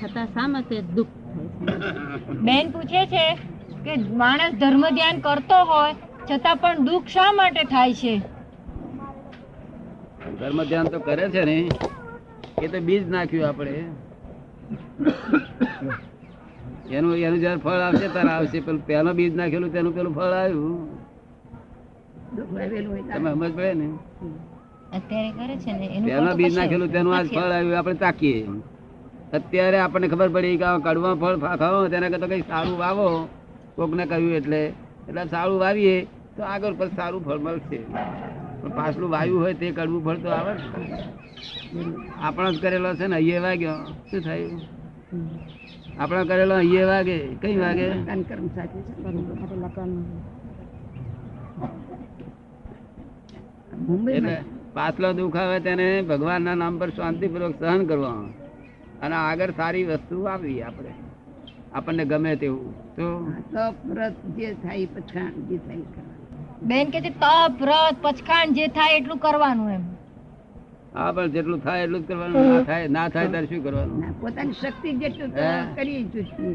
છતાં શા માટે દુઃખ થાય છે? બેન પૂછે છે કે માણસ ધર્મ ધ્યાન કરતો હોય છતાં પણ દુઃખ શા માટે થાય છે? ધર્મ ધ્યાન તો કરે છે ને એ તો બીજ નાખ્યું આપણે. એનું એનું જયારે ફળ આવશે ત્યારે આવશે પેલું પહેલા બીજ નાખેલું તેનું પેલું ફળ આવ્યું. તમે સમજ પડે ને? અત્યારે કરે છે ને એનું પહેલા બીજ નાખેલું તેનું આજ ફળ આવ્યું આપણે તાકીએ. અત્યારે આપણને ખબર પડી કે કડવા ફળ ખાવો તેના કરતા કંઈ સારું વાવો. કોકને કહ્યું એટલે. એટલે સારું વાવીએ તો આગળ પર સારું ફળ મળશે. પણ પાછલું વાયુ હોય તે કડવું ફળ તો આવે આપણો જ કરેલો છે ને અહીંયા વાગ્યો. શું થયું? આપણે કરેલો અહીંયા વાગે. કઈ વાગે? એટલે પાછલો દુઃખ આવે તેને ભગવાનના નામ પર શાંતિપૂર્વક સહન કરવો અને આગળ સારી વસ્તુ આવી આપણે. આપણને ગમે તેવું. તો બેન કે તપ વ્રત પછખાણ જે થાય એટલું કરવાનું એમ. હા પણ જેટલું થાય એટલું જ કરવાનું ના થાય ના થાય ત્યારે શું કરવાનું? પોતાની શક્તિ જેટલું તો કરી ચૂકી.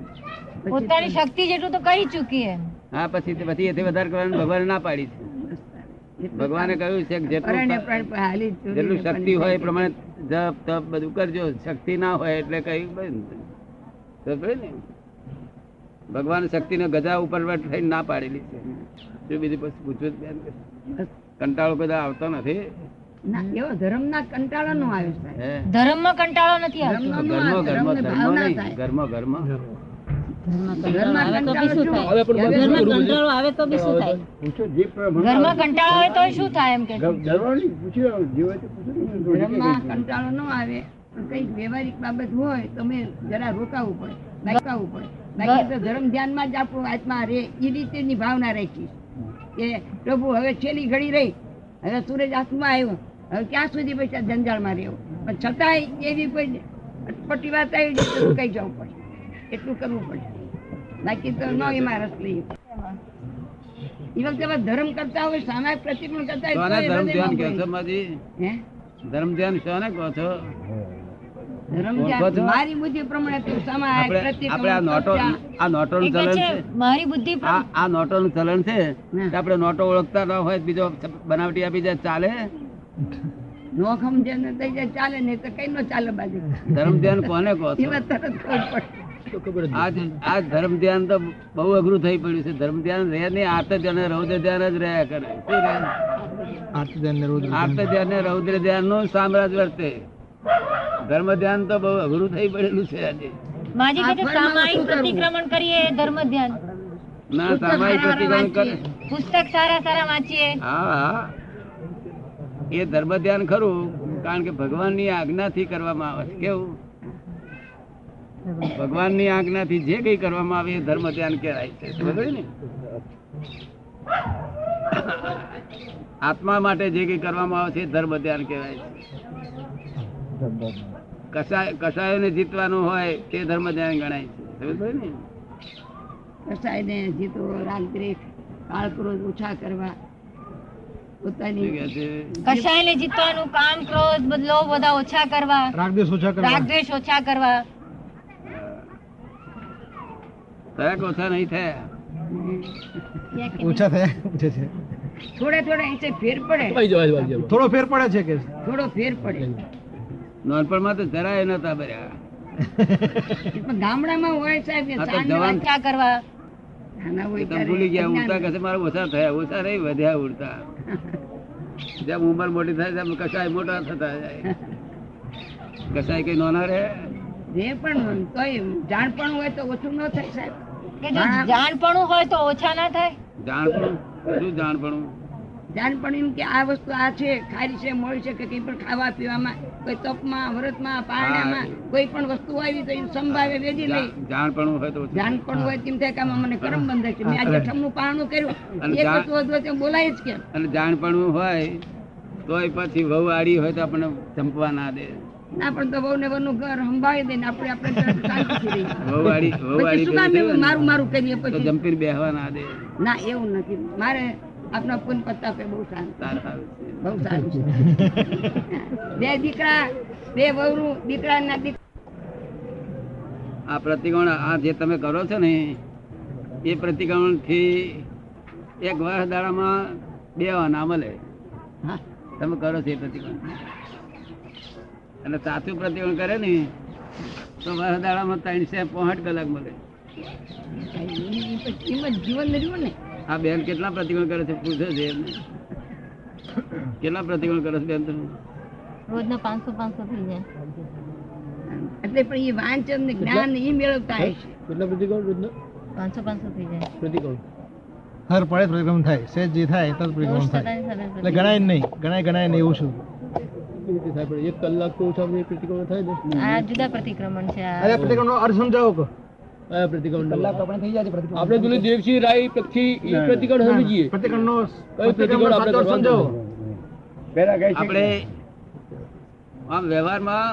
પોતાની શક્તિ જેટલું તો કરી ચૂકી એમ. હા પછી પછી એથી વધારે કરવાનું ભગવાન ના પાડી છે. ભગવાને કહ્યું છે કે જેટલું શક્તિ હોય એ પ્રમાણે જપ તપ બધું કરજો. શક્તિ ના હોય એટલે કઈ બંધ તો પડે ને? ભગવાન શક્તિ ને ગજા ઉપર થઈને ના પાડેલી છે જો બીજું પછી પૂછવું જ બેન? કંટાળો કદા આવતો નથી? ના એવો ધર્મ ના કંટાળો નો આવે ધર્મમાં કંટાળો નથી આવતો. ધર્મ ધર્મ ધર્મ ધર્મ ઘરમાં કંઈક વ્યવહારિક બાબત હોય તો મેં જરા રોકાવું પડે રોકાવું પડે. બાકી તો ધર્મ ધ્યાનમાં જ આપણું આત્મા રે એ રીતેની ભાવના રાખીશ. કે પ્રભુ હવે છેલ્લી ઘડી રહી હવે સૂરજ હાથમાં આવ્યો હવે ક્યાં સુધી પછી આ જંજાળમાં રહેવું? પણ છતાંય એવી કોઈ અટપટી વાત આવી જાય તો કઈ જવું પડે? એટલું કરવું પડે. બાકી તો ન રસ લઈએ. એ વખતે ધર્મ કરતા હોય સામાયિક પ્રતિક્રમણ કરતા હોય ધર્મ ધ્યાન કહો છો માજી હે? ધર્મ ધ્યાન કોને કહો છો ધર્મ ઓળખો છો? મારી બુદ્ધિ પ્રમાણે તું આપણે આપણે નોટો આ નોટોનું એ કે ચલણ છે છે. મારી બુદ્ધિ આ પ્રમાણે- આ નોટોનું ચલણ છે ના. કે આપણે નોટો ઓળખતા ન હોય બીજો બનાવટી આપી જાય ચાલે? નોખમ જેને ચાલે ને તો કઈ નો ચાલે બાજુ. ધર્મ ધ્યાન કોને કહો આજ ધર્મ ધ્યાન તો બહુ અઘરું થઈ પડ્યું છે. ધર્મ ધ્યાન રહે નહીં આર્ત ધ્યાન રૌદ્ર ધ્યાન જ રહ્યા કરે. આર્ત ધ્યાન ને રૌદ્ર ધ્યાન. નું સામ્રાજ વર્તે. ધર્મ ધ્યાન તો બહુ અઘરું થઈ પડેલું છે આજે. માજી કે છે આ સામાયિક પ્રતિક્રમણ કરીએ ધર્મ ધ્યાન. ના સામાયિક પ્રતિક્રમણ કરે પુસ્તક સારા સારા વાંચીએ. હા હા. એ ધર્મ ધ્યાન ખરું કારણ કે ભગવાનની આજ્ઞાથી કરવામાં આવે છે. કેવું? ભગવાનની આજ્ઞાથી જે કઈ કરવામાં આવે એ ધર્મ ધ્યાન કહેવાય છે. ને? આત્મા માટે જે કઈ કરવામાં આવે છે એ ધર્મ ધ્યાન કહેવાય છે. કસાય કસાયોને જીતવાનું હોય તે ધર્મ ધ્યાન ગણાય છે. સમજ ને? કસાયને જીતો રાગ દ્વેષ કાળ ક્રોધ ઓછા કરવા કશાયને જીતવાનું કામ ક્રોધ બદલો બધા ઓછા કરવા રાગદ્વેષ ઓછા કરવા. કયા ઓછા નહીં થયા? ઓછા થયા ઓછા છે થોડા થોડા ઇંચે ફેર પડે. થોડો ફેર પડે છે કે? થોડો ફેર પડે. નાનપણમાં તો જરાય નતા ભર્યા. ગામડામાં હોય સાહેબ જવાન ઓછા કરવા. ભૂલી ગયા ઉડતા કશે મારા ઓછા થયા ઓછા નહીં વધ્યા ઉડતા. જેમ ઉંમર મોટી થાય તેમ કસાય મોટા થતા જાય. કસાય કઈ નોના રહે? જે પણ જાણપણ હોય તો ઓછું ન થાય સાહેબ. કે જો જાણપણું હોય તો ઓછા ના થાય? જાણપણું શું જાણપણું જાણપણ કે આ વસ્તુ આ છે ખારી છે મળી છે કે કઈ પણ ખાવા પીવામાં કોઈ તપમાં વ્રતમાં પારણામાં કોઈ પણ વસ્તુ આવી તો એનું સંભાવે વેજી લઈ જાણપણું હોય તો જાણપણું હોય તેમ થાય કે આમાં મને કરમ બંધાય છે. મેં આજે ઠમનું પારણું કર્યું. એક વસ્તુ વધુ તેમ બોલાય જ કેમ? અને જાણપણું હોય તોય પછી વહુ આડી હોય તો આપણને ચંપવા ના દે. ના પણ તો વહુ ને વહુનું ઘર સંભાળી દે ને આપણે આપણે શાંતિથી રહીએ. વહુ વહુ પછી શું કામ એવું? મારું મારું કરીએ પછી જંપીને બેહવા ના દે ના એવું નથી. મારે આપના પુન પત્તા પે બહુ સારું બહુ સારું છે. બે દીકરા બે વહુ દીકરા ના દીકરા આ પ્રતિકોણ આ જે તમે કરો છો ને એ પ્રતિક્રમણથી એક વર્ષ દાડામાં બે ના મળે. હા. તમે કરો છો એ પ્રતિક્રમણ અને સાચું પ્રતિક્રમણ કરે ને તો દાડામાં ત્રણસો પોસઠ કલાક મળે. જીવન રહ્યું ને? આ બેન કેટલા પ્રતિક્રમણ કરે છે? પૂછે છે એમને. કેટલા પ્રતિક્રમણ કરે છે બેન તમે? રોજના પાંચસો પાંચસો થઈ જાય. એટલે પણ એ વાંચન ને જ્ઞાન એ મેળવતા હશે કેટલા પ્રતિકોણ રોજના? પાંચસો પાંચસો થઈ જાય. પ્રતિકોણ હર પડે પ્રતિક્રમણ થાય. સેજ જે થાય તરત પ્રતિક્રમણ થાય. એટલે ગણાય નહીં. ગણાય ગણાય નહીં એવું શું? એક કલાક તો ઓછા પ્રતિક્રમણ થાય ને? આ જુદા પ્રતિક્રમણ છે આ. પ્રતિક્રમણ નો અર્થ સમજાવો કો. કયા પ્રતિક્રમણ. આપણે પેલું દેવસિંહ રાય પછી એ પ્રતિક્રમણ સમજીએ પ્રતિક્રમણ નો કઈ પ્રતિક્રમણ આપણે સમજાવો. પેલા કરવાનું? આપણે આમ વ્યવહારમાં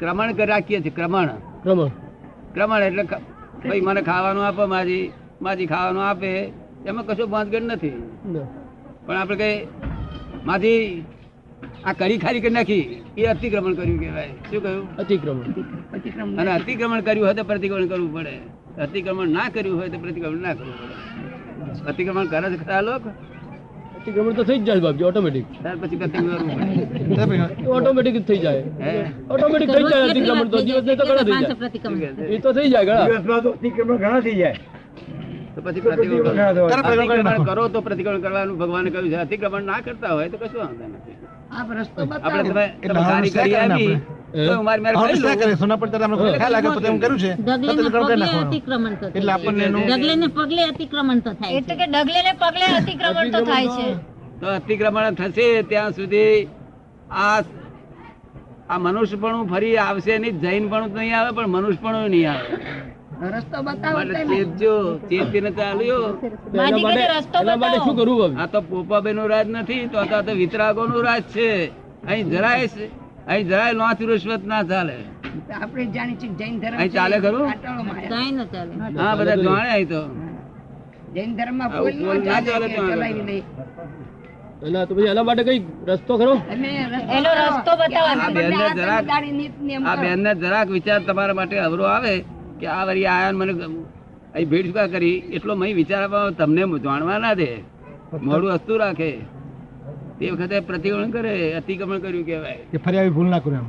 ક્રમણ કરી રાખીએ છીએ ક્રમણ. ક્રમણ. ક્રમણ એટલે ભાઈ મને ખાવાનું આપો માજી માજી ખાવાનું આપે. એમાં કશો બાંધગઢ નથી. પણ આપણે કઈ માજી આ કડી ખાલી કરી નાખી. એ અતિક્રમણ કર્યું કહેવાય. શું કહ્યું? અતિક્રમણ. પ્રતિક્રમણ અને અતિક્રમણ કર્યું હોય તો પ્રતિક્રમણ કરવું પડે. અતિક્રમણ ના કર્યું હોય તો પ્રતિક્રમણ ના કરવું પડે. અતિક્રમણ કરે છે ખરા લોકો? અતિક્રમણ તો થઈ જ જાય બાપજી ઓટોમેટિક ત્યાર પછી પ્રતિક્રમણ ઓટોમેટિક જ થઈ જાય. ઓટોમેટિક થઈ જાય અતિક્રમણ તો દિવસ તો ઘણા થઈ જાય. એ તો થઈ જાય ઘણા. તો પછી પ્રતિક્રમણ કરો. અતિક્રમણ તો પ્રતિક્રમણ કરવાનું ભગવાને કહ્યું છે. અતિક્રમણ ના કરતા હોય તો કશું વાંધો નથી. અતિક્રમણ તો એટલે આપણને એનું ડગલે ને પગલે અતિક્રમણ તો થાય એટલે છે. કે ડગલે ને પગલે અતિક્રમણ તો થાય છે. તો અતિક્રમણ થશે ત્યાં સુધી આ આ પણ ફરી આવશે નહીં જૈન પણ નહીં આવે પણ મનુષ્ય પણ નહીં આવે. રસ્તો બતાવો એટલે તમે. ચેતજો ચેતીને ચાલ્યો એના માજી માટે કીધું રસ્તો એના માટે શું કરવું આ તો પોપાબેનનું રાજ નથી તો આ તો વિતરાગો નું રાજ છે. અહીં જરાય અહીં જરાય લોચ રૂશ્વત ના ચાલે. આપણે જાણીએ છીએ જૈન ધર્મ અહીં ચાલે ખરું? કાંટાળોમાં આવ્યા. કાંઈ ન ચાલે. હા બધા જાણે અહીં તો. જૈન ધર્મમાં આવું કોઈ કોઈ ના ચાલે ચાલે કે તો ચલાવી લે. એના તો પછી એના માટે કઈ રસ્તો ખરો? એનો રસ્તો બતાવો. કે આના બદલે આ બેનને આ જરાક- દાઢી નીત નિયમ આ બેન ને જરાક વિચાર તમારા માટે અવરો આવે. કે આ વરી આયા મને અહીં ભીડ શું કરી? એટલો મય વિચાર આપવા તમને જાણવા ના દે. મોડું હસતું રાખે. તે વખતે પ્રતિક્રમણ કરે અતિક્રમણ કર્યું કહેવાય. કે ફરી આવી ભૂલ ના કરું એમ.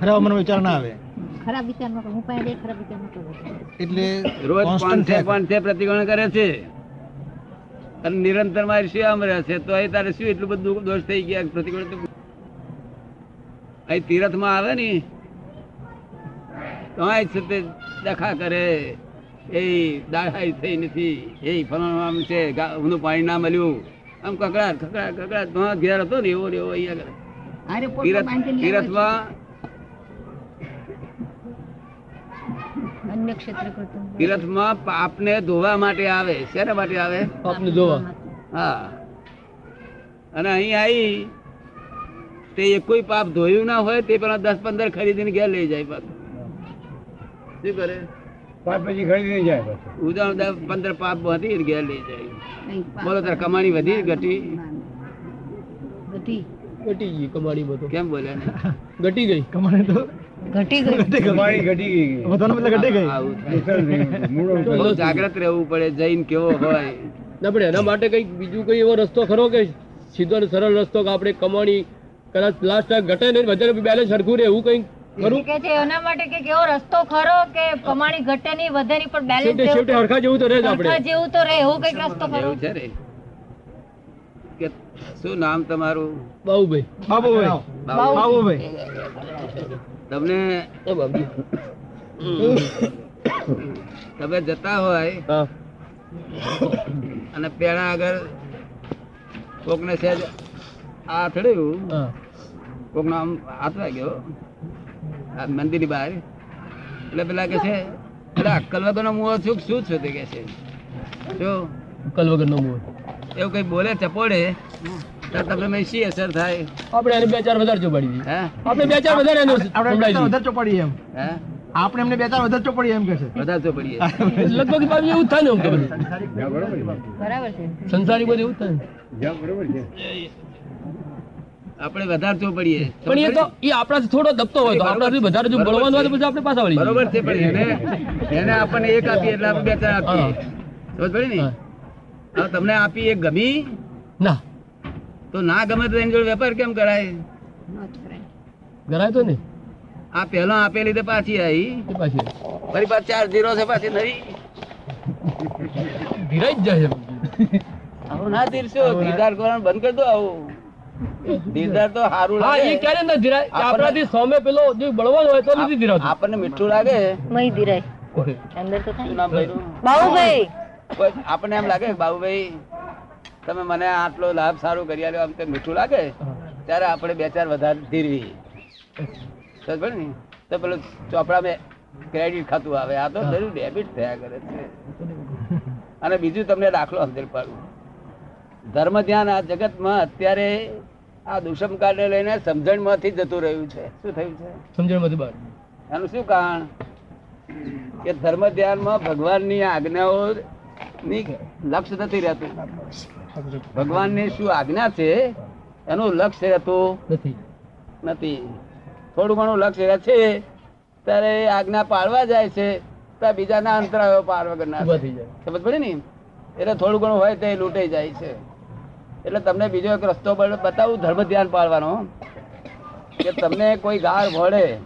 ફરી મને વિચાર ના આવે. ખરાબ વિચાર ન હું પણ ખરાબ વિચાર ન કરું. એટલે રોજ કરે. પાંચસે પ્રતિક્રમણ કરે છે. અને નિરંતર મારી સેવામાં રહે છે. તો અહીં તારે શું એટલું બધું દોષ થઈ ગયા પ્રતિક્રમણ તો અહીં તીરથમાં આવે ને? તો અહીં છે તે દખા કરે એ દાઢાઈ થઈ નથી. એ ફલાણું આમ છે ઊંધું પાણી ના મળ્યું. આમ કકડાટ કકડાટ કકડાટ. તો ઘેર હતો ને એવો ને એવો અહીંયા. તીરથમાં અન્ય ક્ષેત્ર કરતું. તીરથમાં પાપને ધોવા માટે આવે. શેના માટે આવે? પાપને ધોવા. હા. અને અહીં આવી તે કોઈ પાપ ધોયું ના હોય તે પેલા દસ પંદર ખરીદીને ઘેર લઈ જાય પાછું. શું કરે? ઉદાહરણ દસ પંદર પાપ વધી ઘેર લઈ જાય. નહીં, બોલો તાર કમાણી વધી ઘટી? ઘટી ગઈ કમાણી બધું. કેમ બોલ્યા ઘટી ગઈ. કમાણી તો ઘટી ગઈ. ઘટી ગઈ. બધાનો બદલે ઘટી ગઈ. બહુ જાગ્રત રહેવું પડે જૈન કેવો હોય. ના પણ એના માટે કઈ બીજું કઈ એવો રસ્તો ખરો કે સીધો ને સરળ રસ્તો કે આપણે કમાણી કદાચ લાસ્ટ ઘટે ને વધારે બેલેન્સ સરખું રહે એવું કઈ કે છે એના માટે કે કેવો રસ્તો ખરો કે કમાણી ઘટે નહીં વધે નહીં પણ છેવટે છેવટે હરખા જેવું તો રહે જ આપણે. જેવું તો રહે એવું કંઈક રસ્તો ખરો. છે ને કે શું નામ તમારું? બાબુભાઈ. બાબુભાઈ. બાબુભાઈ. તમને તમે જતા હોય અને પેલા આગળ કોકને સહેજ આ થડ્યું કોકનો આમ હાથ વાગ્યો આ મંદિરની બહાર. એટલે પેલા કે છે એટલે અક્કલ વગરનો મુઓ છું શું છું? તે કે છે જો અક્કલ વગર નો મોહ એવું કઈ બોલે ચપોડે તો તમને મેં શી અસર થાય? આપણે એને બે ચાર વધારે ચોપાડી હે? આપણે બે ચાર વધારે એને. વધારે ચોપડીએ એમ. હે? આપણે એમને બે ચાર વધારે ચોપડીએ એમ કે છે. વધારે ચોપડીએ. લગભગ એવું થાય ને બરાબર છે સંસારી બધું એવું જ થાય. આપણે વધારતો પડીએ. પણ એ તો એ આપણાથી થોડો દબતો હોય તો આપણાથી વધારે જો બળવાનું હોય તો પછી આપણે પાછા વળી બરોબર છે પણ એને એને આપણને એક આપીએ એટલે આપણે બે ચાર આપીએ સમજ પડી ને? હા. હવે તમને આપી એક ગમી? ના. તો ના ગમે તો એની જોડે વેપાર કેમ કરાય? કરાય. તો ને. આ પહેલો આપેલી તો પાછી આવી પાછી ફરી પાછી ચાર જીરો છે પાછી નવી. ધીરાઈ જ જાય આવું ના ધીરશો ધીરધાર કરવાનું બંધ કરી દો આવું. ધીરધાર તો સારું હા એ ક્યારે ના ધીરાય આપણને- આપણાથી સામે પેલો જે બળવાન હોય તો નથી ધીરાતું. આપણને મીઠું લાગે? મય ધીરાય. અંદર તો શું નામ ભાઈનું? બાબુભાઈ. આપણને એમ લાગે બાબુભાઈ તમે મને આટલો લાભ સારું કરી આલ્યો આમ તેમ મીઠું લાગે? ત્યારે આપણે બે ચાર વધારે ધીરવી. સમજ ને? તો પેલું ચોપડામાં ક્રેડિટ ખાતું આવે. આ તો જરૂર ડેબિટ થયા કરે છે. અને બીજું તમને દાખલો સમજણ પાડું. ધર્મ ધ્યાન આ જગતમાં અત્યારે આ દુષ્મકાળને લઈને સમજણમાંથી જતું રહ્યું છે. શું થયું છે? સમજણમાંથી બહાર. એનું શું કારણ? કે ધર્મ ધ્યાનમાં ભગવાનની આજ્ઞાઓ ની લક્ષ નથી રહેતું. ભગવાનની શું આજ્ઞા છે એનું લક્ષ્ય રહેતું નથી. નથી. થોડું ઘણું લક્ષ્ય રહે છે ત્યારે આજ્ઞા પાળવા જાય છે ત્યાં બીજાના અંતરાયો પાર થઈ જાય. સમજ પડે ને? એટલે થોડું ઘણું હોય તો એ લૂંટાઈ જાય છે. એટલે તમને બીજો એક રસ્તો બતાવું ધર્મ ધ્યાન પાડવાનો. કે તમને કોઈ ગાર વળે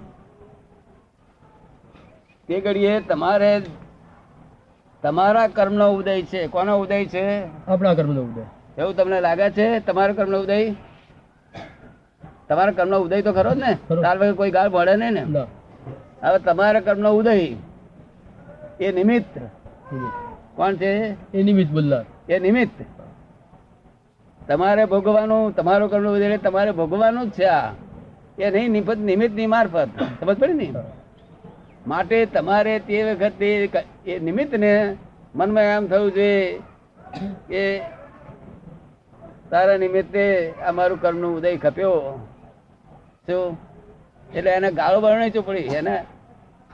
તે ઘડીએ તમારે તમારા કર્મનો ઉદય છે. કોનો ઉદય છે? આપણા કર્મનો ઉદય. એવું તમને લાગે છે? તમારા કર્મનો ઉદય? તમારા કર્મનો ઉદય તો ખરો જ ને. ત્યાર વગર કોઈ ગાળ ભળે નહીં ને? હવે તમારા કર્મનો ઉદય એ નિમિત્ત. કોણ છે? એ નિમિત્ત બોલનાર. એ નિમિત્ત. તમારે ભોગવાનું તમારો કરવું એટલે તમારે ભોગવાનું જ છે આ. એ નહીં નિપત નિમિત્તની મારફત. સમજ પડી ને? માટે તમારે તે વખતે એ નિમિત્ત ને મનમાં એમ થયું છે કે તારા નિમિત્તે અમારું કર્મનો ઉદય ખપ્યો. શું? એટલે એને ગાળો બાળો નહીં ચોપડી એને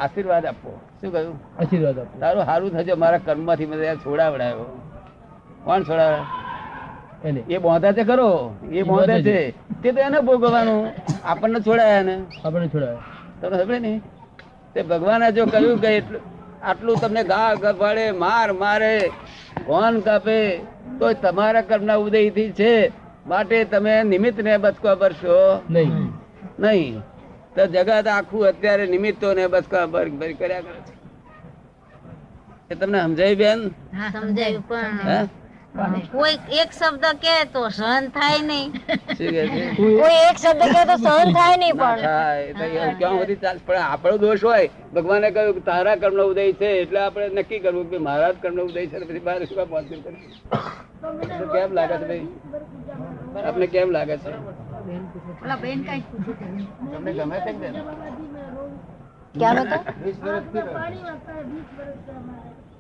આશીર્વાદ આપવો. શું કહ્યું? આશીર્વાદ આપો તારું સારું થશે મારા કર્મમાંથી યાર છોડાવડાયો. કોણ છોડાવે? એ બોંધા છે ખરો? એ બોંધે છે. તે તો એને ભોગવવાનું. આપણને છોડાયા ને આપણને છોડાવે તમને ખબર ને તે ભગવાને જો કહ્યું કે એટલું આટલું તમને ગા ગફાડે માર મારે ગોન કાપે તો તમારા કર્મના ઉદયથી છે. માટે તમે નિમિત્તને બચકા ભરશો નહીં. નહીં. તો જગત આખું અત્યારે નિમિત્તોને બચકા ભર ભર કર્યા કરે છે. એ તમને સમજાય બેન? સમજાય પણ કોઈ એક શબ્દ કે તો સહન થાય નહીં. કોઈ એક શબ્દ કે તો સહન થાય નહીં પણ. ક્યાં સુધી ચાલ પણ આપણો દોષ હોય ભગવાને કહ્યું તારા કર્મનો ઉદય છે એટલે આપણે નક્કી કરવું કે મારા જ કર્મનો ઉદય છે પછી બહાર શું પહોંચ્યું કરે? કેમ લાગે છે ભાઈ? આપને કેમ લાગે છે? બેન તમને ગમે છે ક્યાં નતો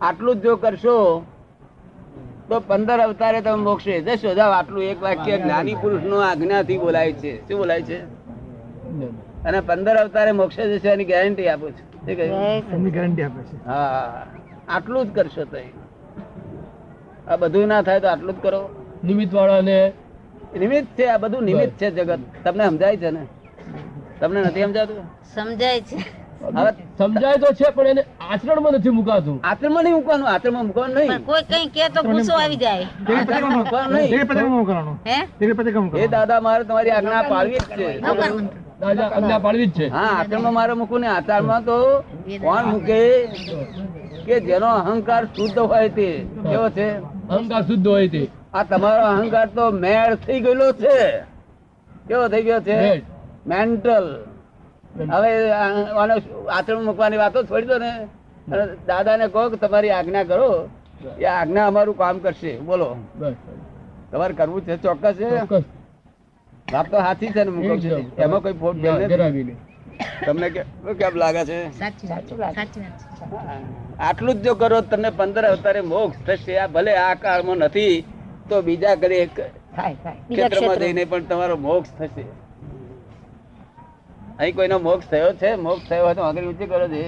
આટલું જ જો કરશો તો પંદર અવતારે તમે મોક્ષે જશો. શોધાવ આટલું એક વાક્ય જ્ઞાની પુરુષ નો આજ્ઞાથી બોલાય છે. શું બોલાય છે? અને પંદર અવતારે મોક્ષે જશે એની ગેરંટી આપું છું. શું કહ્યું? એમની ગેરંટી આપે છે. હા આટલું જ કરશો તો આ બધું ના થાય તો આટલું જ કરો. નિમિત્ત વાળાને નિમિત્ત છે આ બધું નિમિત્ત છે જગત. તમને સમજાય છે ને? તમને નથી સમજાતું? સમજાય છે. હવે સમજાય તો છે પણ એને આચરણમાં નથી મુકાતું. આચરણમાં નહીં મૂકવાનું? આચરણમાં મૂકવાનું નહીં? કોઈ કઈ કે તો ગુસ્સો આવી જાય. નહીં? એ દાદા મારે તમારી આજ્ઞા પાળવી જ છે. દાદા આજ્ઞા પાડવી જ છે. હા આચરણમાં મારે મૂકવું ને આચારમાં તો કોણ મૂકે? કે જેનો અહંકાર શુદ્ધ હોય તે? કેવો છે? અહંકાર શુદ્ધ હોય તે. આ તમારો અહંકાર તો મેળ થઈ ગયેલો છે. કેવો થઈ ગયો છે? મેન્ટલ. હવે આ- આચરણ મૂકવાની વાતો છોડી દો ને. દાદા ને કહો કે તમારી આજ્ઞા કરો. એ આજ્ઞા અમારું કામ કરશે. બોલો. તમારે કરવું છે ચોક્કસ. છે વાત તો સાચી છે ને મૂકો છે. એમાં કોઈ ફોટ. તમને કેમ લાગે છે? સાચી સાચી સાચી વાત આટલું જ જો કરો તમને પંદર અવતારે મોક્ષ થશે. આ ભલે આ કાળમાં નથી તો બીજા ઘરે થાય ક્ષેત્રમાં. જઈને પણ તમારો મોક્ષ થશે. અહીં કોઈનો મોક્ષ થયો છે મોક્ષ થયો હોય તો આગળ ઊંચી કરો છે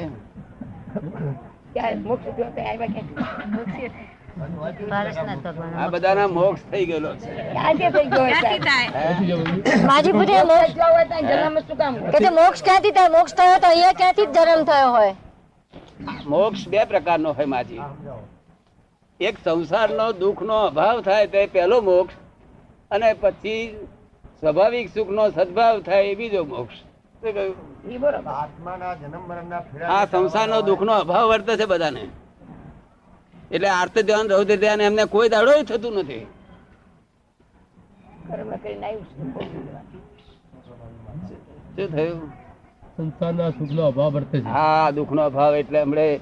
આ બધાના મોક્ષ થઈ ગયેલો છે. મોક્ષ ક્યાંથી થાય મોક્ષ થયો તો અહીંયા ક્યાંથી જન્મ થયો હોય? મોક્ષ બે પ્રકારનો હોય માજી. એક સંસારનો દુઃખનો અભાવ થાય તે પહેલો મોક્ષ અને પછી સ્વાભાવિક સુખનો સદભાવ થાય એ બીજો મોક્ષ. આ સંસારનો દુઃખનો અભાવ વર્તે છે બધાને. એટલે આર્ત ધ્યાન રૌદ્ર ધ્યાન એમને કોઈ દાડો થતું નથી. કર્મ કરીને આવ્યું છે. શું થયું? સંસારના સુખનો અભાવ વર્તે છે. હા દુઃખનો અભાવ એટલે હમણે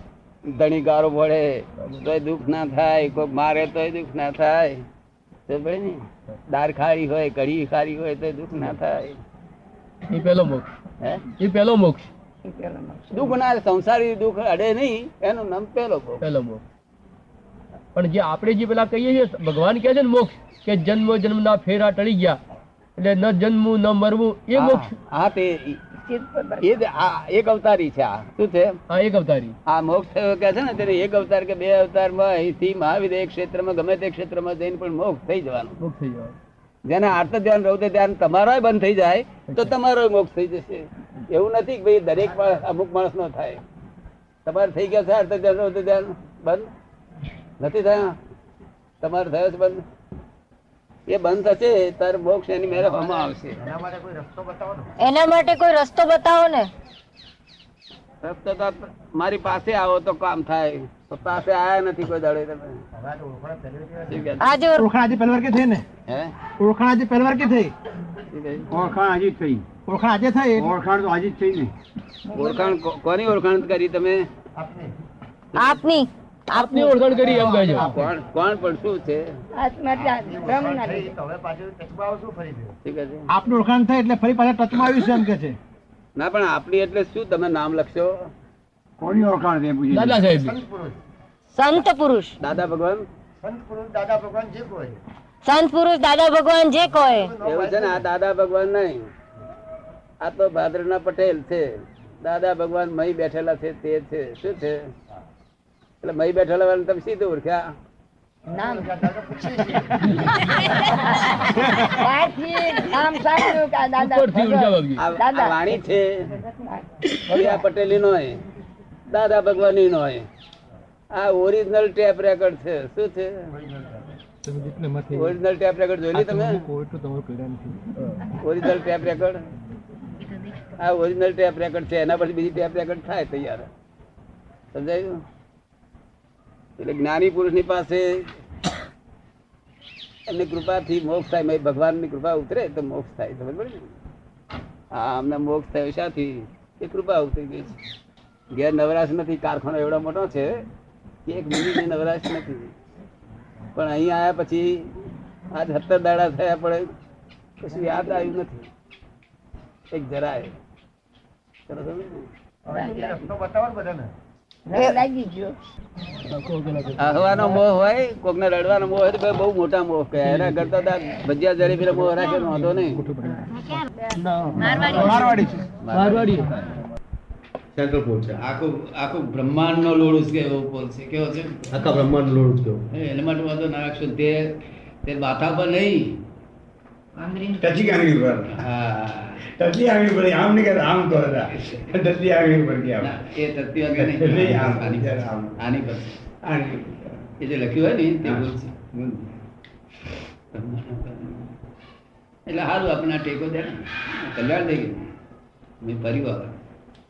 ધણી ગારો પડે તોય દુઃખ ના થાય કોઈ મારે તોય દુઃખ ના થાય. તો પડે ને દાળ ખારી હોય કઢી ખારી હોય તો દુઃખ ના થાય. એ પહેલો મોક્ષ. એ પેલો મોક્ષ. દુઃખ ના સંસારી દુઃખ અડે નહીં એનું નામ પેલો પેલો મોક્ષ પણ જે આપણે જે પેલા કહીએ છીએ ભગવાન કહે છે ને મોક્ષ કે જન્મ જન્મના ફેરા ટળી ગયા. એટલે ન જન્મવું ન મરવું એ મોક્ષ હા, તે એ જ આ એક અવતારી છે આ. શું છે? હા એક અવતારી. આ મોક્ષ થયો કે છે ને તેને એક અવતાર કે બે અવતારમાં અહીંથી મહાવીર એક ક્ષેત્રમાં ગમે તે ક્ષેત્રમાં જઈને પણ મોક્ષ થઈ જવાનું. મોક્ષ થઈ જવાનું. જેને આર્ત ધ્યાન રૌદ્ર ધ્યાન તમારો બંધ થઈ જાય તો તમારો મોક્ષ થઈ જશે. એવું નથી કે ભાઈ દરેક માણસ અમુક માણસ નો થાય. તમારે થઈ ગયા છે આર્ત ધ્યાન રૌદ્ર ધ્યાન? બંધ? નથી થયા? તમારે થયો છે બંધ? એ બંધ થશે તારે મોક્ષ એની મેળવવામાં આવશે. એના માટે કોઈ રસ્તો બતાવો ને. રસ્તો તો મારી પાસે આવો તો કામ થાય. પાસે આયા નથી કોઈ દાડે તમે. આજે ઓળખાણ આજે પહેલી વાર કે થઈ ને? હે? ઓળખાણ આજે પહેલી વાર કે થઈ? ઓળખાણ હજી જ થઈ. ઓળખાણ આજે થઈ? ઓળખાણ તો હજી જ થઈ ને. ઓળખાણ કોની ઓળખાણ કરી તમે? આપની. આપની. ઓળખાણ કરી એમ કહે છે. કોણ કોણ પણ શું છે? આપની ઓળખાણ થઈ એટલે ફરી પાછા ટચમાં આવ્યું છે એમ કે છે. ના પણ આપણી એટલે શું તમે નામ લખશો? કોની ઓળખાણ છે પૂછી દાદા સાહેબ સંત પુરુષ. દાદા ભગવાન? સંત પુરુષ દાદા ભગવાન જે કોઈ. એવું છે ને આ દાદા ભગવાન નહીં. આ તો ભાદરના પટેલ છે. દાદા ભગવાન મહી બેઠેલા છે તે છે. શું છે? એટલે મહી બેઠેલા વાળા તમે સીધું ઓળખ્યા? નામ. નામ કે દાદા દાદા. વાણી છે. ભૈયા પટેલી નો દાદા ભગવાન નો આ ઓરિજિનલ ટેપ રેકોર્ડ છે. શું છે? ઓરિજિનલ ટેપ રેકોર્ડ જોઈ લી તમે? ઓરિજિનલ ટેપ રેકોર્ડ આ ઓરિજિનલ ટેપ રેકોર્ડ છે. એના પછી બીજી ટેપ રેકોર્ડ થાય તૈયાર. સમજાયું? એટલે જ્ઞાની પુરુષની પાસે એમની કૃપાથી મોક્ષ થાય. મેં ભગવાનની કૃપા ઉતરે તો મોક્ષ થાય. સમજ પડે ને હા અમને મોક્ષ થયો શાથી. એ કૃપા ઉતરી ગઈ છે. ઘેર નવરાશ નથી. કારખાનો એવડો મોટો છે કે એક મિનિટની નવરાશ નથી. પણ અહીં આવ્યા પછી આજ સત્તર દાડા થયા પડે કશું યાદ આવ્યું નથી. એક જરાય. ચલો સમજો ને? રસ લાગી ગયો હવાનો મોહ હોય કોકને રડવાનો મોહ હોય તો બહુ મોટા મોહ કહે એના કરતા તો આ ભજીયા જલેબી મોહ રાખે વાંધો નહીં. મારવાડી. સેન્ટ્રલ પોલ છે. આખું આખું બ્રહ્માંડ નો લોડ છે એવો પોલ છે. કેવો છે? આખા બ્રહ્માંડ લોડ માટે વાંધો ના રાખશો. તે તે માથા પર નહીં. ટચી હા. ટચી આંગળી પર આમ નહીં કહેતા આમ તો હતા ટચી આંગળી પર કે આમ ના, એ તત્વી અંગે નહીં નહીં, આમ, આની પર. આમ. આની પર આંગળી એ જે લખ્યું હોય ને તે હા. બોલ છે એટલે સારું આપણે આ ટેકો દે ને કલ્યાણ થઈ ગયું મેં ફરી વાર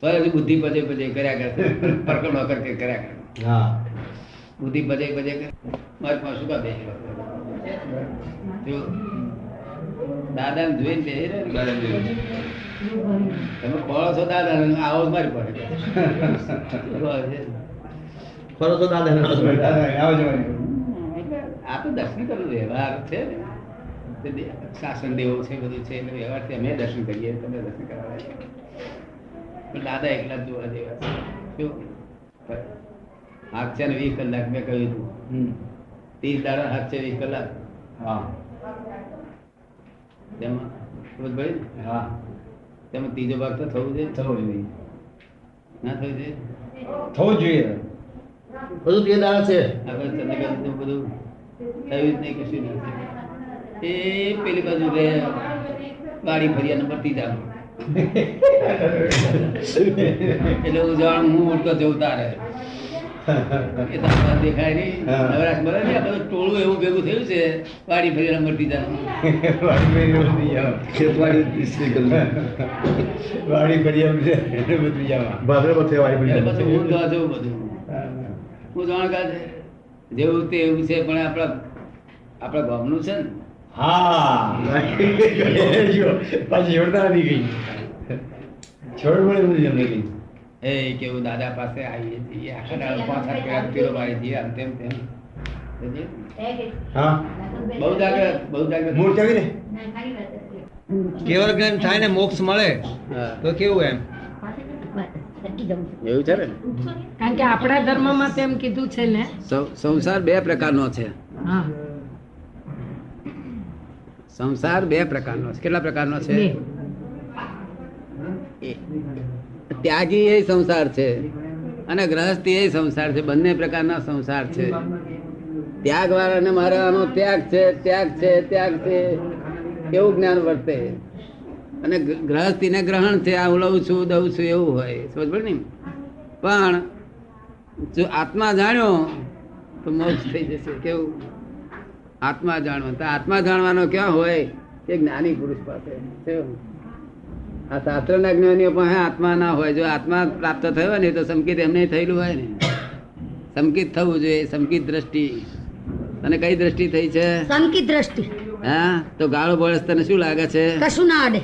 તો હજી બુદ્ધિ પજે પજે કર્યા કરશે પરકડ વખત કે કર્યા કરે હા બુદ્ધિ પજે પજે કરે મારી પાસે શું કા બેસી દાદા જોઈને બેસી રહે ને દાદા તમે ખોળો છો દાદા ને આવો મારી પડે ખોળો છો. દાદા આ તો દર્શન કરવું વ્યવહાર છે ને. શાસન દેવો છે બધું છે એટલે વ્યવહારથી અમે દર્શન કરીએ તમે દર્શન કરવા પણ દાદા એકલા જ જોવા જેવા છે. શું? હાથ છે ને વીસ કલાક મેં કહ્યું હતું ત્રીસ દાડા હાથ છે વીસ કલાક? હા. તેમાં? હા. તેમાં ત્રીજો ભાગ તો થવું જોઈએ? થવો જોઈએ. ના થવું જોઈએ? થવું જોઈએ. બધું તે દાળ છે. આપણે ચંદ્રકાંતનું બધું થયું જ નહીં કશું નથી એ પેલી બાજુ રે ગાડી ફરિયા નંબર ત્રીજા. એટલે હું જાણ હું ઉડતો જઉં તારે. એ તો આપણને દેખાય નહીં. નવરાશ મળે ને બધું ટોળું એવું ભેગું થયું છે વાડી ફરિયા મટી જાય વાડી ફરી. વાડી ફરી બધી. હું. જાણ જેવું તે એવું છે પણ આપણા આપણા ગામનું છે ને. હા. જો, પાછી જોડતા નથી ગઈ. છોડ મળે નથી એ કેવું દાદા પાસે આવીએ છીએ. આખા દાડો પાંચ સાત પેલા પીરો મારી છીએ આમ તેમ તેમ. બહુ જાગ્રત બહુ જાગ્રત. મૂળ ચાવી ને કેવળ જ્ઞાન થાય ને મોક્ષ મળે તો કેવું એમ? એવું છે ને? કારણ કે આપણા ધર્મમાં તેમ કીધું છે ને. સંસાર બે પ્રકારનો છે. હા. સંસાર બે પ્રકારનો છે. કેટલા પ્રકારનો છે? ત્યાગી એ સંસાર છે અને ગ્રહસ્થી એ સંસાર છે. બંને પ્રકારના સંસાર છે. ત્યાગ વાળાને મારે આનો ત્યાગ છે ત્યાગ છે ત્યાગ છે. એવું જ્ઞાન વર્તે. અને ગ્રહસ્થી ગ્રહસ્થીને ગ્રહણ છે. આ લઉં છું, દઉં છું, એવું હોય. સમજ પડે ને પણ જો આત્મા જાણ્યો તો મોક્ષ થઈ જશે. કેવું? આત્મા જાણવા તો આત્મા જાણવાનો ક્યાં હોય? એ જ્ઞાની પુરુષ પાસે. કેવું? શાસ્ત્ર ના જ્ઞાનીઓ પણ આત્મા ના હોય. જો આત્મા પ્રાપ્ત થયો હોય ને તો સંકેત એમને થયેલું હોય ને. સંકેત થવું જોઈએ સંકેત દ્રષ્ટિ. અને કઈ દ્રષ્ટિ થઈ છે? સંકેત દ્રષ્ટિ. હા? તો ગાળો બળસ તને શું લાગે છે? કશું ના આડે.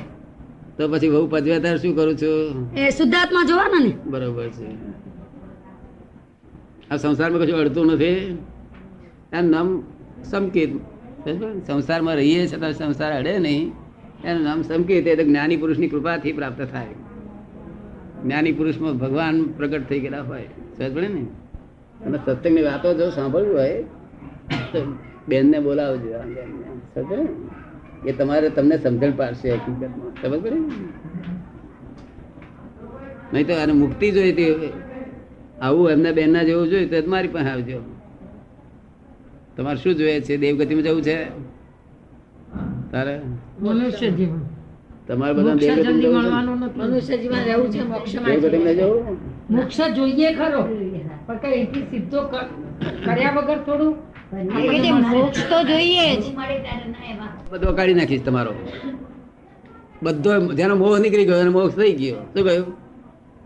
તો પછી બહુ પજવે શું કરું છું? એ શુદ્ધાત્મા જોવાનો ને. બરોબર છે. આ સંસારમાં કશું અડતું નથી. એમ નામ સંકેત. સંસારમાં રહીએ છતાં સંસાર અડે નહીં. એનું નામ સમકી તે જ્ઞાની પુરુષની કૃપાથી પ્રાપ્ત થાય. જ્ઞાની પુરુષમાં ભગવાન પ્રગટ થઈ ગયેલા હોય સમજ પડે ને? અને સત્સંગની વાતો જો સાંભળવી હોય, તો બેનને બોલાવજો. સમજ એ તમારે તમને સમજણ પાડશે હકીકતમાં. સમજ પડે નહીં તો આને મુક્તિ જોઈતી હવે. આવું એમના બેનના જેવું જોયું તો તમારી પાસે આવજો. તમારે શું જોઈએ છે? દેવગતિમાં જવું છે? તારે? મનુષ્ય જીવન તમારે બધા મોક્ષ જલ્દી મળવાનું નથી. મનુષ્ય જીવન રહેવું છે મોક્ષમાં જવું મોક્ષ જોઈએ ખરો. પણ કઈ એથી સીધો કર્યા વગર થોડું? મોક્ષ તો જોઈએ જ. બધો કાઢી નાખીશ તમારો. બધો જેનો મોહ નીકળી ગયો એનો મોક્ષ થઈ ગયો. શું કહ્યું?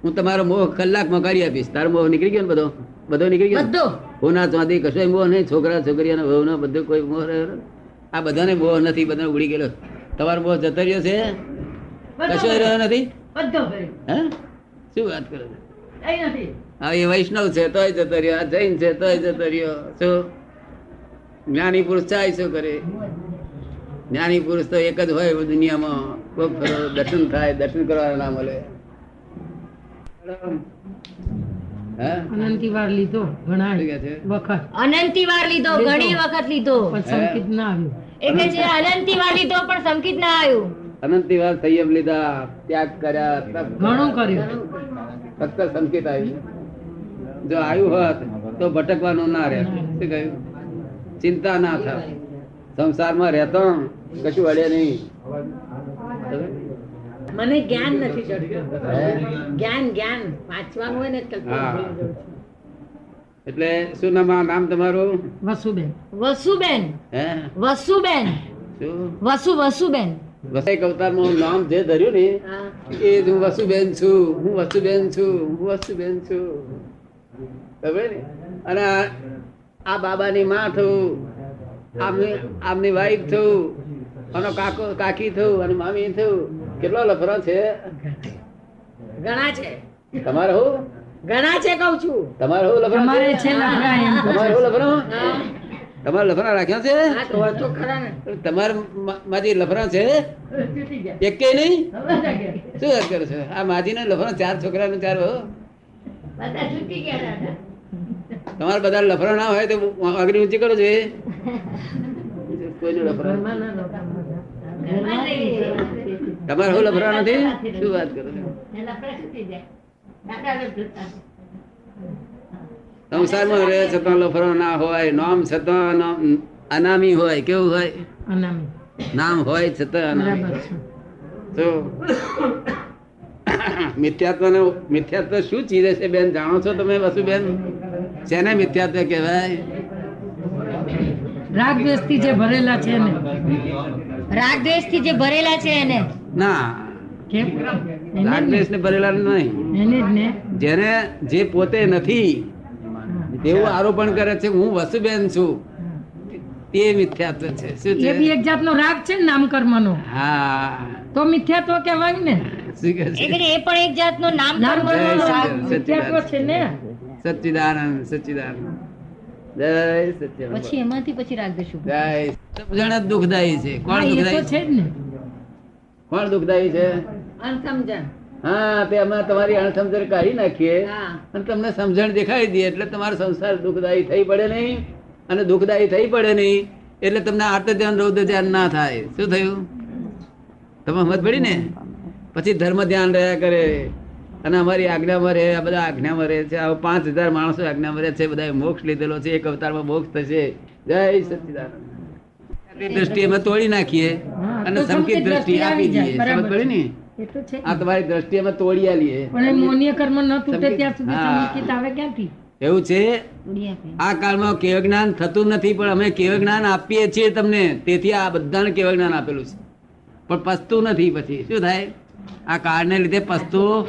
હું તમારો મોહ કલાકમાં કાઢી આપીશ. તારો મોહ નીકળી ગયો ને બધો? બધો નીકળી ગયો? ને? બધો. હોના ચાંદી કશો મોહ નહીં છોકરા છોકરીઓનો વહુનો બધો કોઈ મોહ રહ્યો. આ બધાને મોહ નથી બધાને ઉડી ગયેલો. તમારો બોસ જતો રહ્યો છે કશો રહ્યો નથી? બધો હે? શું વાત કરો છો? હા એ વૈષ્ણવ છે તોય જતો રહ્યો આ જૈન છે તોય જતો રહ્યો શું? જ્ઞાની પુરુષ ચાય શું કરે? જ્ઞાની પુરુષ તો એક જ હોય દુનિયામાં. કોક દર્શન થાય દર્શન કરવાના ના મળે હે? અનંતી લીધો ઘણા? વખત. અનંતીવાર લીધો ઘણી વખત લીધો. પણ સંકેત ના આવ્યું. એ કે છે લીધો પણ સંકિત ના આવ્યું. અનંતી સંયમ લીધા ત્યાગ કર્યા ઘણું કર્યું. ફક્ત સંકેત આવ્યું. જો આવ્યું હોત તો ભટકવાનું ના રહે. શું કહ્યું? ચિંતા ના થાય સંસારમાં રહેતો કશું અડે નહીં. મને જ્ઞાન નથી જ્ઞાન જ્ઞાન. વાંચવાનું હોય ને એટલે શું નામ નામ તમારું? વસુબેન. વસુબેન. હે? વસુબેન. શું? વસુ વસુબેન. વસાઈ અવતારમાં નામ જે ધર્યું ને એ હું વસુબેન છું હું વસુબેન છું હું વસુબેન છું. ખબર ને? અને આ- આ બાબાની માં થયું આમની આમની વાઈફ થયું અને કાકો કાકી થયું અને મામી થયું કેટલો લફરો છે? ઘણા છે. તમારે હું? ઘણા છે કઉ છું. તમારે શું લફરો તમારે છે? લફરા એમ તમારે લફરો તમારે લફરા રાખ્યા છે? હા તો હોય તો ખરા ને. તમારે માજી લફરા છે? એક કે નહીં? શું વાત કરો છો? આ માજી ને લફરા ચાર છોકરા ને ચાર તમારે બધા લફરા ના હોય તો આગળ ઊંચી કરો છો કોઈનું લફરા. તમારે હું લફરા નથી? શું વાત કરો છો? સંસારમાં રહે છતાં લફરો ના હોય નામ છતાં અનામી હોય કેવું હોય? નામ હોય છતાં અનામી. તો મિથ્યાત્વ મિથ્યાત્વ શું ચીજ છે બેન? જાણો છો તમે વસુ બેન શેને મિથ્યાત્વ કહેવાય? રાગ દ્વેષથી જે ભરેલા છે ને રાગ દ્વેષથી જે ભરેલા છે એને. ના. કેમ? એને ને. ભરેલા નહીં. એને જ ને. જેને જે પોતે નથી તેવું આરોપણ કરે છે હું વસુબેન છું. તે મિથ્યાત્વ છે. શું છે? એક જાતનો રાગ છે ને નામ કર્મનો હા. તો મિથ્યાત્વ કહેવાય ને. શું એ છે? કરી એ પણ એક જાતનો નામ નામ કર્મનો કર્મનો જય રાગ મિથ્યાત્વ છે ને. સચ્ચિદાનંદ. સચ્ચિદાનંદ. પછી એમાંથી પછી રાગ દ્વેષ ઊભો. જય. સમજણ જ દુઃખદાયી છે. કોણ દુઃખદાયી? છે છે ને. કોણ દુઃખદાયી છે? હા તે અમે તમારી અણસમજણ કાઢી નાખીએ અને તમને સમજણ દેખાડી દઈએ એટલે તમારો સંસાર દુઃખદાયી થઈ પડે નહીં અને દુઃખદાયી થઈ પડે નહીં એટલે તમને આર્ત ધ્યાન રૌદ્ર ધ્યાન ના થાય. શું થયું? તમે સમજ પડી ને? પછી ધર્મ ધ્યાન રહ્યા કરે અને અમારી આજ્ઞામાં રહે આ બધા આજ્ઞામાં રહે છે. આ પાંચ હજાર માણસો આજ્ઞામાં રહે છે બધા મોક્ષ લીધેલો છે એક અવતારમાં મોક્ષ થશે. જય સચિદાનંદ. દ્રષ્ટિ અમે તોડી નાખીએ અને સંકિત સંકિત દ્રષ્ટિ આપી દઈએ. સમજ પડી ને? આ તમારી દ્રષ્ટિ અમે તોડી આલીએ. પણ એ કર્મ ન તૂટે ત્યાં સુધી હા. આવે ક્યાંથી? એવું છે? આ કાળમાં કેવ જ્ઞાન થતું નથી પણ અમે કેવ જ્ઞાન આપીએ છીએ તમને. તેથી આ બધાને કેવ જ્ઞાન આપેલું છે. પણ પસતું નથી પછી. શું થાય? આ કાળને લીધે પસતું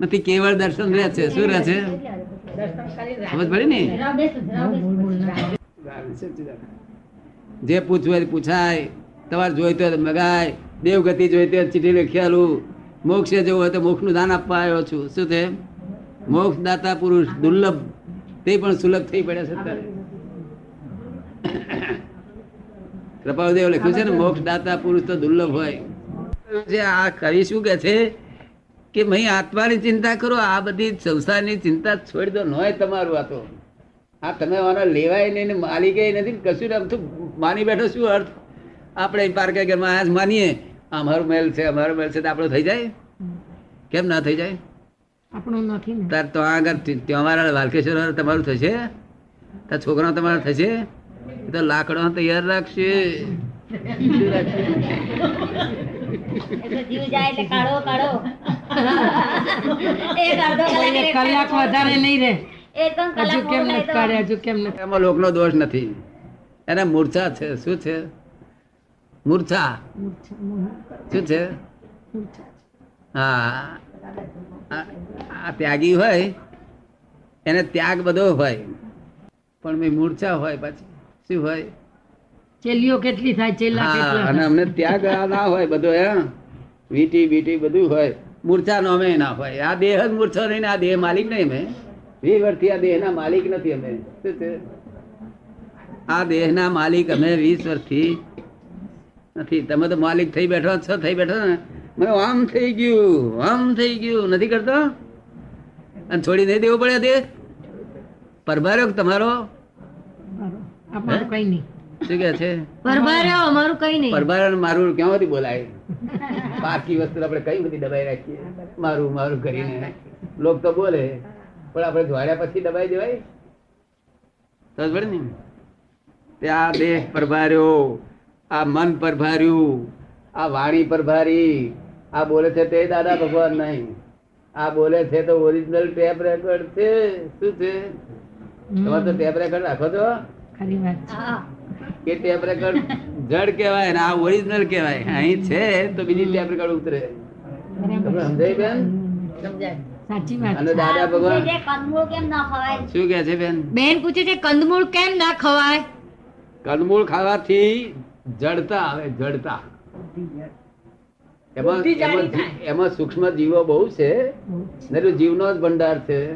નથી કેવળ દર્શન રહે છે. શું રહે છે? સમજ પડી ને. જે પૂછવું પૂછાય. તમારે જોઈતો હોય તો મગાય દેવગતિ જોઈતી ચીઠી લખી આલું મોક્ષે જવું હોય તો મોક્ષનું દાન આપવા આવ્યો છું. શું છે? મોક્ષ દાતા પુરુષ દુર્લભ, તે પણ સુલભ થઈ પડે છે અત્યારે. કૃપાદેવ લખ્યું છે ને મોક્ષ દાતા પુરુષ તો દુર્લભ હોય. જે આ કવિ શું કે છે કે ભાઈ, આત્માની ચિંતા કરો, આ બધી સંસારની ચિંતા છોડી દો, નોય તમારું આ તો. આ તમે આનો લેવાય નહીં માલિકે નથી કશું આમ તો માની બેઠો શું અર્થ? આપણે પાર્કે કે આજ માનીએ અમારો મહેલ છે અમારો મહેલ છે તો આપણો થઈ જાય? કેમ ના થઈ જાય? આપણું નથી તાર તો આગળ તમારા વાલકેશ્વર તમારું થશે? તાર છોકરા તમારા થશે? તો લાકડો તૈયાર રાખશે. કલાક વધારે નહીં હજુ કેમ નથી તો. હજુ કેમ નથી? એમાં લોકનો દોષ નથી. એને મૂર્છા છે શું છે? મૂર્છા. શું છે? હા. આ ત્યાગી હોય એને ત્યાગ બધો હોય. પણ મેં મૂર્છા હોય પાછી શું હોય? ચેલીઓ કેટલી થાય ચેલા અને અમને ત્યાગ ના હોય બધો હે? વીટી બીટી બધું હોય. મૂર્છા નો અમે ના હોય. આ દેહ જ મૂર્છો નહીં આ દેહ માલિક નહીં અમે. વીસ વર્ષથી આ દેહના માલિક નથી અમે. આ દેહના માલિક અમે વીસ વર્ષથી નથી. તમે તો માલિક થઈ બેઠો છો થઈ બેઠો ને. મને આમ થઈ ગયું આમ થઈ ગયું. નથી કરતો? અને છોડી નહીં દેવું પડે તે? પરભાર્યો તમારો? કઈ નહીં. શું કે છે? પરભાર્યો અમારું કઈ નહીં. પરબારણ મારું ક્યાંથી બોલાય? બાકી વસ્તુ આપણે કઈ બધી દબાઈ રાખીએ? મારું મારું કરીને. લોક તો બોલે પણ આપણે ધોળ્યા પછી દબાઈ દેવાય? સમજ પડે ને? તે દેહ પરભાર્યો. આ મન પર ભાર્યું આ વાણી પરભારી આ બોલે છે તે દાદા ભગવાન નહીં. આ બોલે છે તો ઓરિજિનલ ટેપ રેકોર્ડ છે શું છે? તમારે તો ટેપ રેકોર્ડ રાખો છો? ખરી વાત છે. કે ટેપ રેકોર્ડ જડ કહેવાય ને આ ઓરિજિનલ કહેવાય? અહીં છે તો બીજી ટેપ રેકોર્ડ ઉતરે. તમને સમજાય બેન? અને દાદા ભગવાન? કેમ ના ખવાય? શું કે છે બેન? બેન પૂછે છે કંદમૂળ કેમ ના ખવાય? કંદમૂળ ખાવાથી જડતા આવે જડતા. એમાં એમાં સૂક્ષ્મ જીવો બહુ છે ને જીવનો જ ભંડાર છે.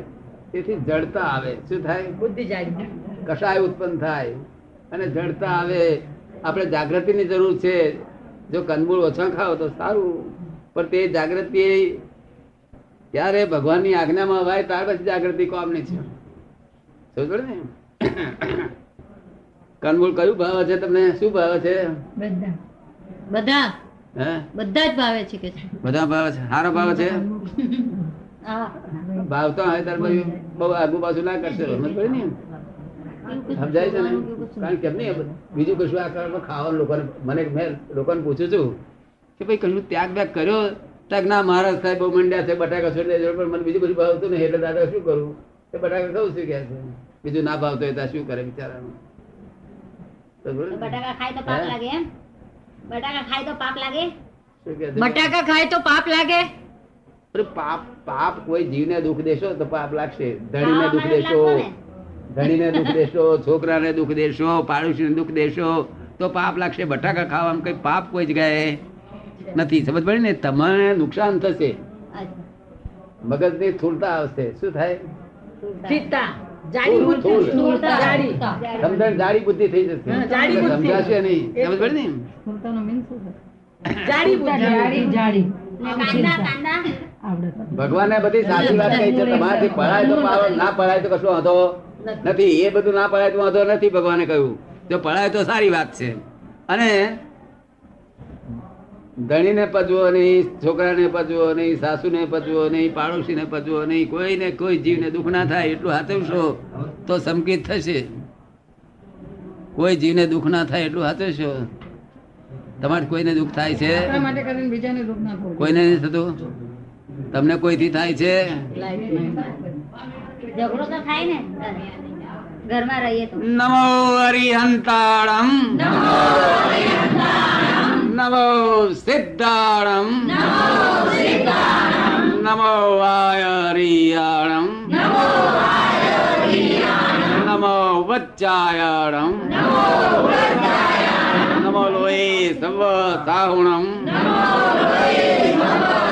તેથી જડતા આવે. શું થાય? બુદ્ધિ ઉત્પન્ન થાય. અને જડતા આવે. આપણે જાગૃતિની જરૂર છે. જો કંદમૂળ ઓછા ખાઓ તો સારું. પણ તે જાગૃતિ ત્યારે ભગવાનની આજ્ઞામાં વાય ત્યાર પછી જાગૃતિ કોમની છે? સમજ ને? કંદમૂળ કયું ભાવે છે તમને? શું ભાવે છે? બધા. બધા? હે? બધા જ ભાવે છે કે બધા ભાવે છે? સારો ભાવે છે? હા. ભાવતા હોય તાર પછી બહુ આગુ પાછું ના કરશે. સમજ પડે ને સમજાય છે ને? કારણ કે નહીં બીજું કશું આ કારણ ખાવાનું લોકોને મને મેં લોકોને પૂછું છું કે ભાઈ કશું ત્યાગ ব্যাગ કર્યો? ત્યાગ ના મહારાજ સાહેબ બહુ મંડ્યા છે બટાકા છોડી દેજો પણ મને બીજું બધું ભાવતું નહીં. એટલે દાદા શું કરું? એ બટાકા ખાઉં છું કે છે? બીજું ના ભાવતો હોય ત્યાં શું કરે બિચારાનું? તો. બટાકા ખાય તો પાપ લાગે એમ? બટાકા ખાય તો પાપ લાગે? શું કહે છે? બટાકા ખાય તો પાપ લાગે? અરે પાપ પાપ કોઈ જીવને દુઃખ દેશો તો પાપ લાગશે. ધણીને દુઃખ દેશો. ધણીને દુઃખ દેશો છોકરાને દુઃખ દેશો પાડોશીને દુઃખ દેશો તો પાપ લાગશે. બટાકા ખાવામાં કઈ પાપ કોઈ જગ્યાએ નથી. સમજ પડી ને? તમને નુકસાન થશે. મગજની સ્થૂળતા આવશે. શું થાય? ચિત્તા સમજણ જાડી. બુદ્ધિ થઈ જશે. હા, જાડી બુદ્ધિ. સમજાશે નહીં. સમજ પડે ને? ભગવાને બધી સાચી વાત કહી છે. તમારાથી પડાય તો પાડો ના પડાય તો કશું વાંધો નથી. એ બધું ના પડાય તો વાંધો નથી ભગવાને કહ્યું. જો પડાય તો સારી વાત છે. અને ધણીને પજવો નહીં છોકરાને પજવો નહીં સાસુને પજવો નહીં પાડોશીને પજવો નહીં કોઈને કોઈ જીવને દુઃખ ના થાય એટલું હાથવશો તો સંકિત થશે. કોઈ જીવને દુઃખ ના થાય એટલું હાથવશો. તમારે કોઈને દુઃખ થાય છે? કોઈને નહીં થતું? તમને કોઈથી થાય છે? ઝઘડો તો થાય ને. ઘરમાં રહીએ તો. નમો હરિહંતાળમ. નમો नमो सिद्धारम। नमो सिद्धारम नमो आयरियणम। नमो आयरियणम नमो वचायणम नमो वचायणम नमो लोई सब साधुनम नमो भक्ति दिमा